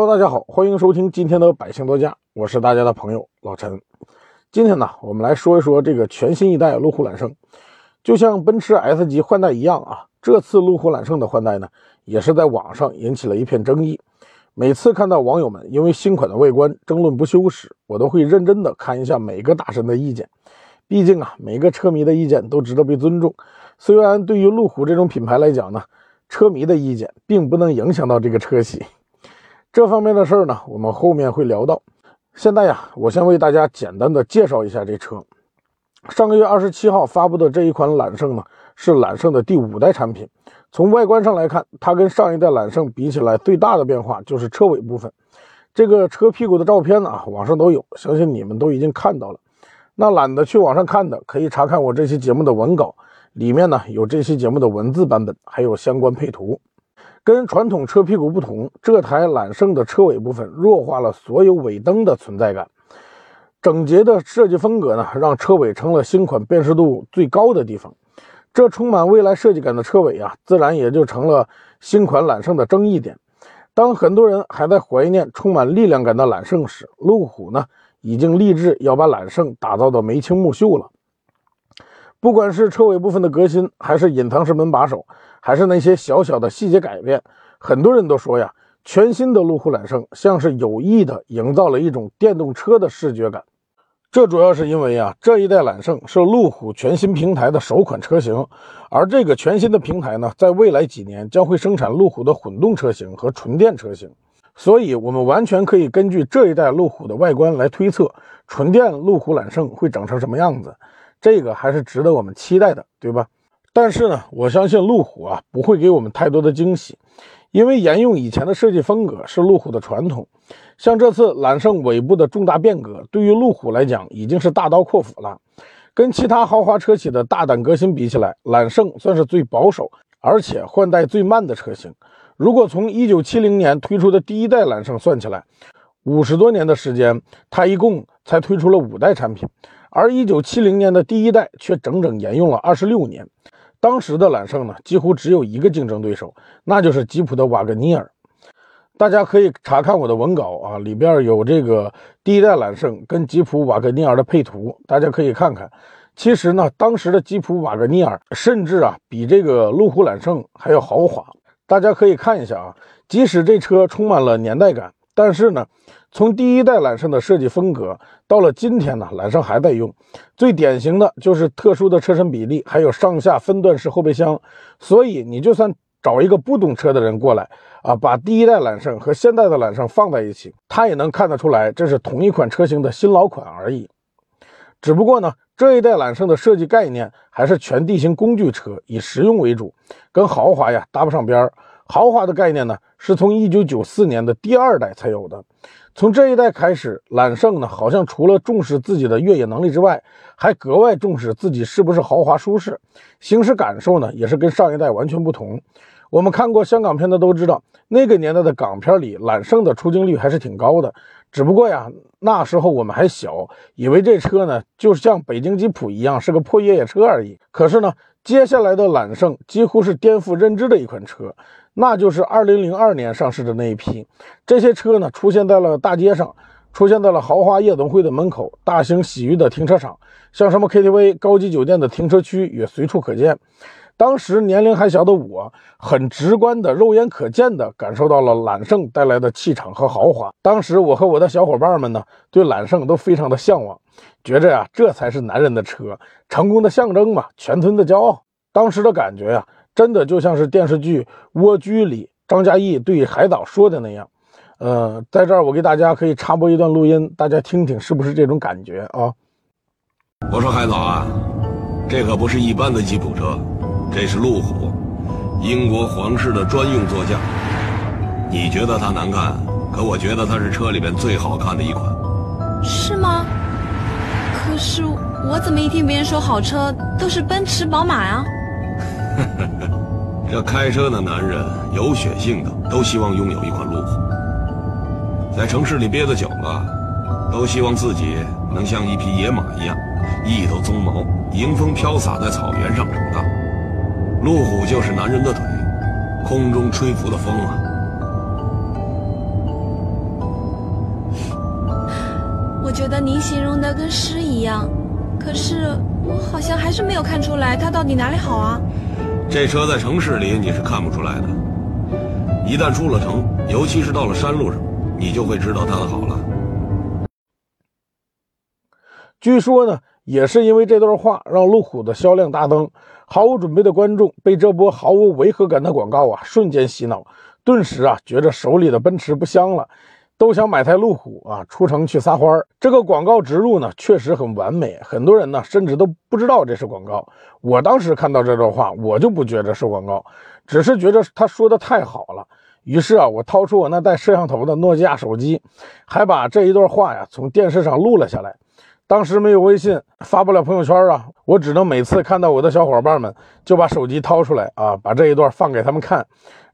Hello，大家好，欢迎收听今天的百姓多家，我是大家的朋友老陈。今天呢，我们来说一说这个全新一代路虎揽胜，就像奔驰 S 级换代一样啊，这次路虎揽胜的换代呢，也是在网上引起了一片争议。每次看到网友们因为新款的外观争论不休时，我都会认真的看一下每个大神的意见。毕竟啊，每个车迷的意见都值得被尊重。虽然对于路虎这种品牌来讲呢，车迷的意见并不能影响到这个车系。这方面的事儿呢，我们后面会聊到。现在呀，我先为大家简单的介绍一下这车。上个月二十七号发布的这一款揽胜呢，是揽胜的第五代产品。从外观上来看，它跟上一代揽胜比起来，最大的变化就是车尾部分。这个车屁股的照片啊，网上都有，相信你们都已经看到了。那懒得去网上看的，可以查看我这期节目的文稿，里面呢有这期节目的文字版本，还有相关配图。跟传统车屁股不同，这台揽胜的车尾部分弱化了所有尾灯的存在感。整洁的设计风格呢，让车尾成了新款辨识度最高的地方。这充满未来设计感的车尾啊，自然也就成了新款揽胜的争议点。当很多人还在怀念充满力量感的揽胜时，路虎呢，已经立志要把揽胜打造的眉清目秀了。不管是车尾部分的革新，还是隐藏式门把手，还是那些小小的细节改变，很多人都说呀，全新的路虎揽胜像是有意的营造了一种电动车的视觉感。这主要是因为呀，这一代揽胜是路虎全新平台的首款车型，而这个全新的平台呢，在未来几年将会生产路虎的混动车型和纯电车型，所以我们完全可以根据这一代路虎的外观来推测，纯电路虎揽胜会长成什么样子。这个还是值得我们期待的，对吧？但是呢，我相信路虎啊不会给我们太多的惊喜，因为沿用以前的设计风格是路虎的传统。像这次揽胜尾部的重大变革，对于路虎来讲已经是大刀阔斧了。跟其他豪华车企的大胆革新比起来，揽胜算是最保守，而且换代最慢的车型。如果从1970年推出的第一代揽胜算起来，五十多年的时间，它一共才推出了五代产品。而一九七零年的第一代却整整沿用了二十六年。当时的揽胜呢，几乎只有一个竞争对手，那就是吉普的瓦格尼尔。大家可以查看我的文稿啊，里边有这个第一代揽胜跟吉普瓦格尼尔的配图，大家可以看看。其实呢，当时的吉普瓦格尼尔甚至啊比这个路虎揽胜还要豪华。大家可以看一下啊，即使这车充满了年代感，但是呢。从第一代揽胜的设计风格到了今天呢，揽胜还在用。最典型的就是特殊的车身比例，还有上下分段式后备箱。所以你就算找一个不懂车的人过来啊，把第一代揽胜和现在的揽胜放在一起，他也能看得出来这是同一款车型的新老款而已。只不过呢，这一代揽胜的设计概念还是全地形工具车，以实用为主，跟豪华呀搭不上边儿。豪华的概念呢，是从一九九四年的第二代才有的。从这一代开始，揽胜呢，好像除了重视自己的越野能力之外，还格外重视自己是不是豪华舒适，行驶感受呢，也是跟上一代完全不同。我们看过香港片的都知道，那个年代的港片里，揽胜的出镜率还是挺高的。只不过呀，那时候我们还小，以为这车呢，就像北京吉普一样，是个破越野车而已。可是呢，接下来的揽胜几乎是颠覆认知的一款车。那就是2002年上市的那一批，这些车呢出现在了大街上，出现在了豪华夜总会的门口、大型洗浴的停车场，像什么 KTV、高级酒店的停车区也随处可见。当时年龄还小的我，很直观的、肉眼可见的感受到了揽胜带来的气场和豪华。当时我和我的小伙伴们呢，对揽胜都非常的向往，觉着呀，这才是男人的车，成功的象征嘛，全村的骄傲。当时的感觉呀。真的就像是电视剧《蜗居》里张嘉译对海岛说的那样，呃，在这儿我给大家可以插播一段录音，大家听听是不是这种感觉啊？我说海藻啊，这可不是一般的吉普车，这是路虎，英国皇室的专用座驾。你觉得它难看，可我觉得它是车里边最好看的一款。是吗？可是我怎么一听别人说好车都是奔驰、宝马呀？这开车的男人，有血性的都希望拥有一款路虎。在城市里憋得久了，都希望自己能像一匹野马一样，一头鬃毛，迎风飘洒在草原上长大。路虎就是男人的腿，空中吹拂的风啊！我觉得您形容的跟诗一样，可是我好像还是没有看出来它到底哪里好啊。这车在城市里你是看不出来的，一旦出了城，尤其是到了山路上，你就会知道它的好了。据说呢，也是因为这段话，让路虎的销量大增。毫无准备的观众被这波毫无违和感的广告啊，瞬间洗脑，顿时啊，觉着手里的奔驰不香了，都想买台路虎啊，出城去撒欢儿。这个广告植入呢，确实很完美，很多人呢，甚至都不知道这是广告。我当时看到这段话，我就不觉着是广告，只是觉着他说的太好了。于是啊，我掏出我那带摄像头的诺基亚手机，还把这一段话呀，从电视上录了下来。当时没有微信，发不了朋友圈啊，我只能每次看到我的小伙伴们，就把手机掏出来啊，把这一段放给他们看，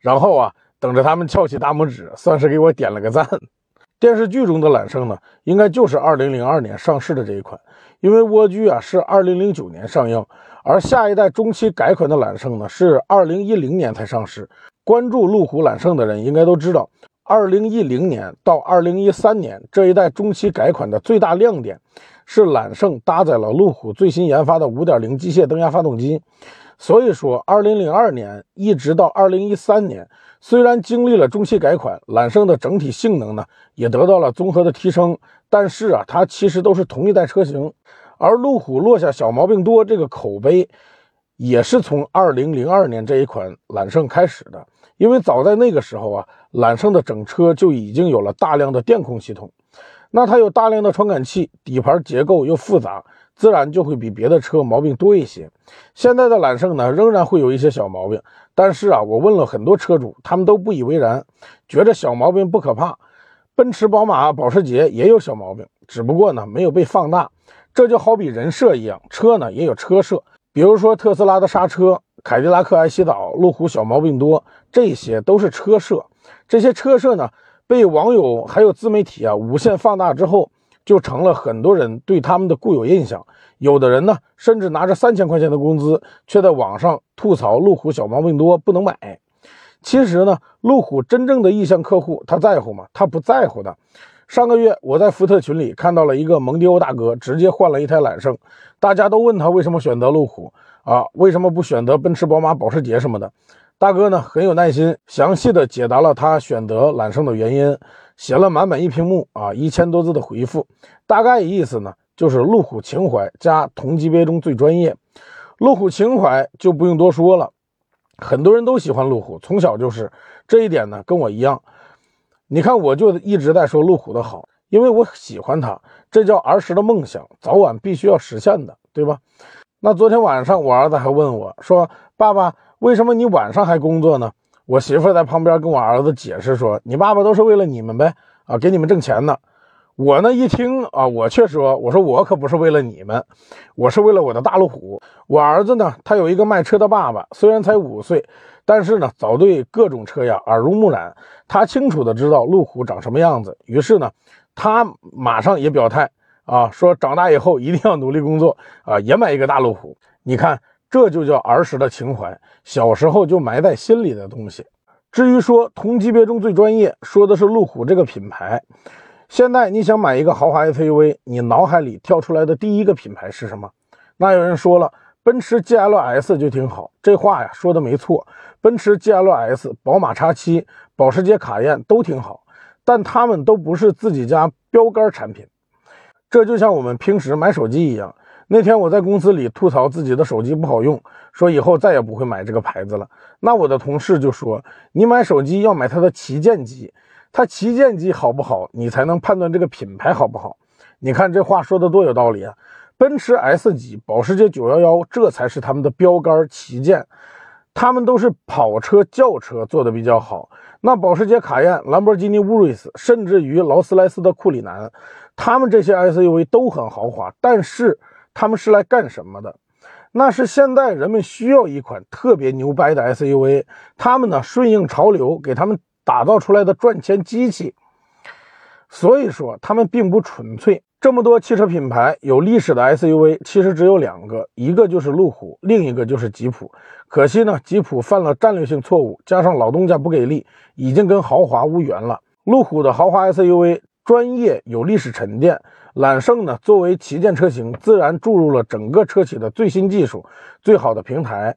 然后啊，等着他们翘起大拇指，算是给我点了个赞。电视剧中的揽胜呢，应该就是2002年上市的这一款，因为蜗居啊是2009年上映，而下一代中期改款的揽胜呢是2010年才上市。关注路虎揽胜的人应该都知道，2010年到2013年这一代中期改款的最大亮点。是揽胜搭载了路虎最新研发的5.0机械增压发动机，所以说2002年一直到2013年，虽然经历了中期改款，揽胜的整体性能呢也得到了综合的提升，但是啊，它其实都是同一代车型，而路虎落下小毛病多这个口碑，也是从2002年这一款揽胜开始的，因为早在那个时候啊，揽胜的整车就已经有了大量的电控系统。那它有大量的传感器，底盘结构又复杂，自然就会比别的车毛病多一些。现在的揽胜呢，仍然会有一些小毛病，但是啊，我问了很多车主，他们都不以为然，觉着小毛病不可怕。奔驰、宝马、保时捷也有小毛病，只不过呢没有被放大。这就好比人设一样，车呢也有车设，比如说特斯拉的刹车，凯迪拉克爱洗澡，路虎小毛病多，这些都是车设。这些车设呢。被网友还有自媒体啊无限放大之后，就成了很多人对他们的固有印象。有的人呢，甚至拿着三千块钱的工资，却在网上吐槽路虎小毛病多，不能买。其实呢，路虎真正的意向客户，他在乎吗？他不在乎的。上个月我在福特群里看到了一个蒙迪欧大哥，直接换了一台揽胜。大家都问他为什么选择路虎啊？为什么不选择奔驰、宝马、保时捷什么的？大哥呢很有耐心，详细的解答了他选择揽胜的原因，写了满满一屏幕啊，一千多字的回复，大概意思呢就是路虎情怀加同级别中最专业。路虎情怀就不用多说了，很多人都喜欢路虎，从小就是这一点呢跟我一样。你看我就一直在说路虎的好，因为我喜欢它，这叫儿时的梦想，早晚必须要实现的，对吧？那昨天晚上我儿子还问我说：“爸爸。”为什么你晚上还工作呢？我媳妇在旁边跟我儿子解释说：“你爸爸都是为了你们呗，啊，给你们挣钱呢。”我呢一听啊，我却说：“我说我可不是为了你们，我是为了我的大路虎。”我儿子呢，他有一个卖车的爸爸，虽然才五岁，但是呢，早对各种车呀耳濡目染，他清楚的知道路虎长什么样子。于是呢，他马上也表态啊，说长大以后一定要努力工作啊，也买一个大路虎。你看。这就叫儿时的情怀，小时候就埋在心里的东西。至于说同级别中最专业，说的是路虎这个品牌。现在你想买一个豪华 SUV，你脑海里跳出来的第一个品牌是什么？那有人说了，奔驰 GLS 就挺好。这话呀说的没错，奔驰 GLS、宝马 X7、保时捷卡宴都挺好，但他们都不是自己家标杆产品。这就像我们平时买手机一样。那天我在公司里吐槽自己的手机不好用，说以后再也不会买这个牌子了。那我的同事就说：“你买手机要买它的旗舰机，它旗舰机好不好，你才能判断这个品牌好不好。”你看这话说的多有道理啊！奔驰 S 级、保时捷911，这才是他们的标杆旗舰，他们都是跑车轿车做的比较好。那保时捷卡宴、兰博基尼乌瑞斯，甚至于劳斯莱斯的库里南，他们这些 SUV 都很豪华，但是。他们是来干什么的？那是现在人们需要一款特别牛掰的 SUV，他们呢顺应潮流，给他们打造出来的赚钱机器。所以说，他们并不纯粹。这么多汽车品牌有历史的 SUV，其实只有两个，一个就是路虎，另一个就是吉普。可惜呢，吉普犯了战略性错误，加上老东家不给力，已经跟豪华无缘了。路虎的豪华 SUV。专业有历史沉淀。揽胜呢，作为旗舰车型，自然注入了整个车企的最新技术、最好的平台。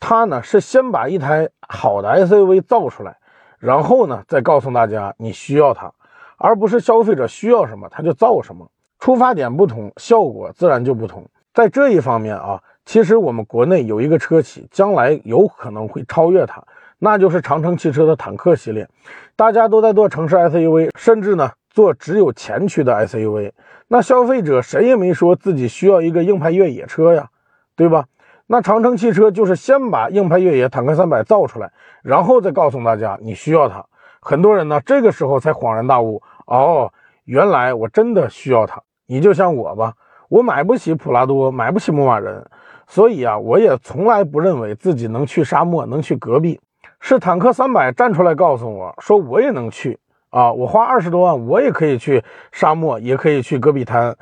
它呢是先把一台好的 SUV 造出来，然后呢再告诉大家你需要它，而不是消费者需要什么它就造什么。出发点不同，效果自然就不同。在这一方面啊，其实我们国内有一个车企，将来有可能会超越它，那就是长城汽车的坦克系列。大家都在做城市 SUV，甚至呢做只有前驱的 SUV。那消费者谁也没说自己需要一个硬派越野车呀，对吧？那长城汽车就是先把硬派越野坦克三百造出来，然后再告诉大家你需要它。很多人呢这个时候才恍然大悟，哦，原来我真的需要它。你就像我吧，我买不起普拉多，买不起牧马人，所以啊，我也从来不认为自己能去沙漠，能去戈壁。是坦克三百站出来告诉我说，我也能去啊！我花二十多万，我也可以去沙漠，也可以去戈壁滩。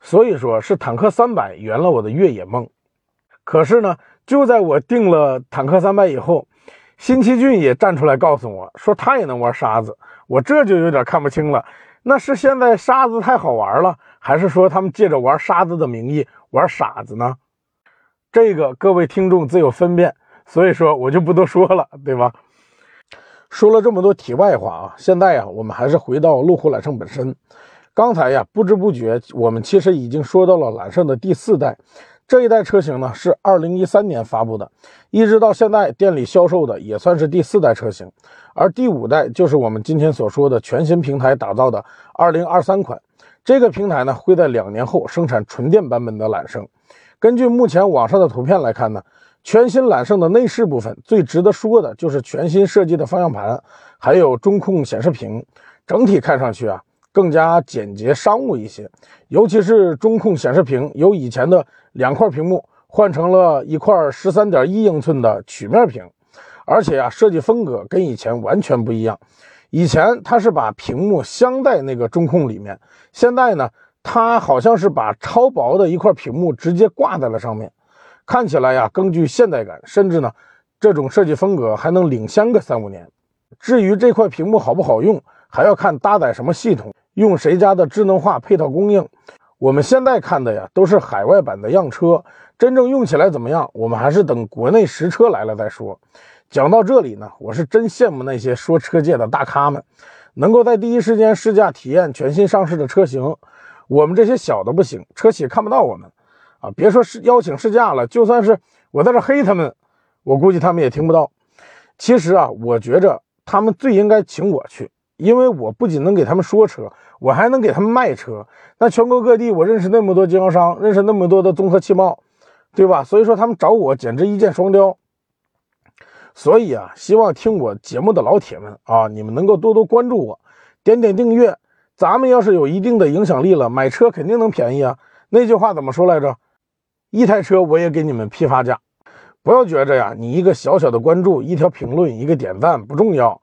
所以说是坦克三百圆了我的越野梦。可是呢，就在我定了坦克三百以后，辛奇骏也站出来告诉我说他也能玩沙子，我这就有点看不清了。那是现在沙子太好玩了，还是说他们借着玩沙子的名义玩傻子呢？这个各位听众自有分辨。所以说我就不多说了，对吧？说了这么多题外话啊，现在呀，我们还是回到路虎揽胜本身。刚才呀，不知不觉我们其实已经说到了揽胜的第四代。这一代车型呢是二零一三年发布的，一直到现在店里销售的也算是第四代车型，而第五代就是我们今天所说的全新平台打造的二零二三款。这个平台呢会在两年后生产纯电版本的揽胜。根据目前网上的图片来看呢，全新揽胜的内饰部分最值得说的就是全新设计的方向盘，还有中控显示屏，整体看上去啊。更加简洁商务一些，尤其是中控显示屏由以前的两块屏幕换成了一块十三点一英寸的曲面屏，而且啊，设计风格跟以前完全不一样。以前它是把屏幕镶在那个中控里面，现在呢，它好像是把超薄的一块屏幕直接挂在了上面，看起来呀更具现代感，甚至呢，这种设计风格还能领先个三五年。至于这块屏幕好不好用，还要看搭载什么系统。用谁家的智能化配套供应？我们现在看的呀，都是海外版的样车，真正用起来怎么样？我们还是等国内实车来了再说。讲到这里呢，我是真羡慕那些说车界的大咖们，能够在第一时间试驾体验全新上市的车型。我们这些小的不行，车企看不到我们啊，别说是邀请试驾了，就算是我在这黑他们，我估计他们也听不到。其实啊，我觉着他们最应该请我去。因为我不仅能给他们说车，我还能给他们卖车。那全国各地我认识那么多经销商，认识那么多的综合汽贸，对吧？所以说他们找我简直一箭双雕。所以啊，希望听我节目的老铁们啊，你们能够多多关注我，点点订阅。咱们要是有一定的影响力了，买车肯定能便宜啊。那句话怎么说来着？一台车我也给你们批发价。不要觉着呀，你一个小小的关注，一条评论，一个点赞不重要。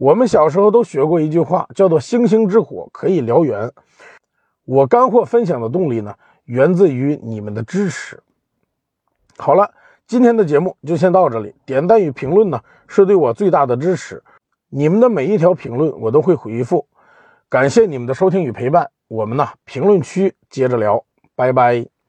我们小时候都学过一句话，叫做“星星之火可以燎原”。我干货分享的动力呢，源自于你们的支持。好了，今天的节目就先到这里。点赞与评论呢，是对我最大的支持。你们的每一条评论，我都会回复。感谢你们的收听与陪伴。我们呢，评论区接着聊，拜拜。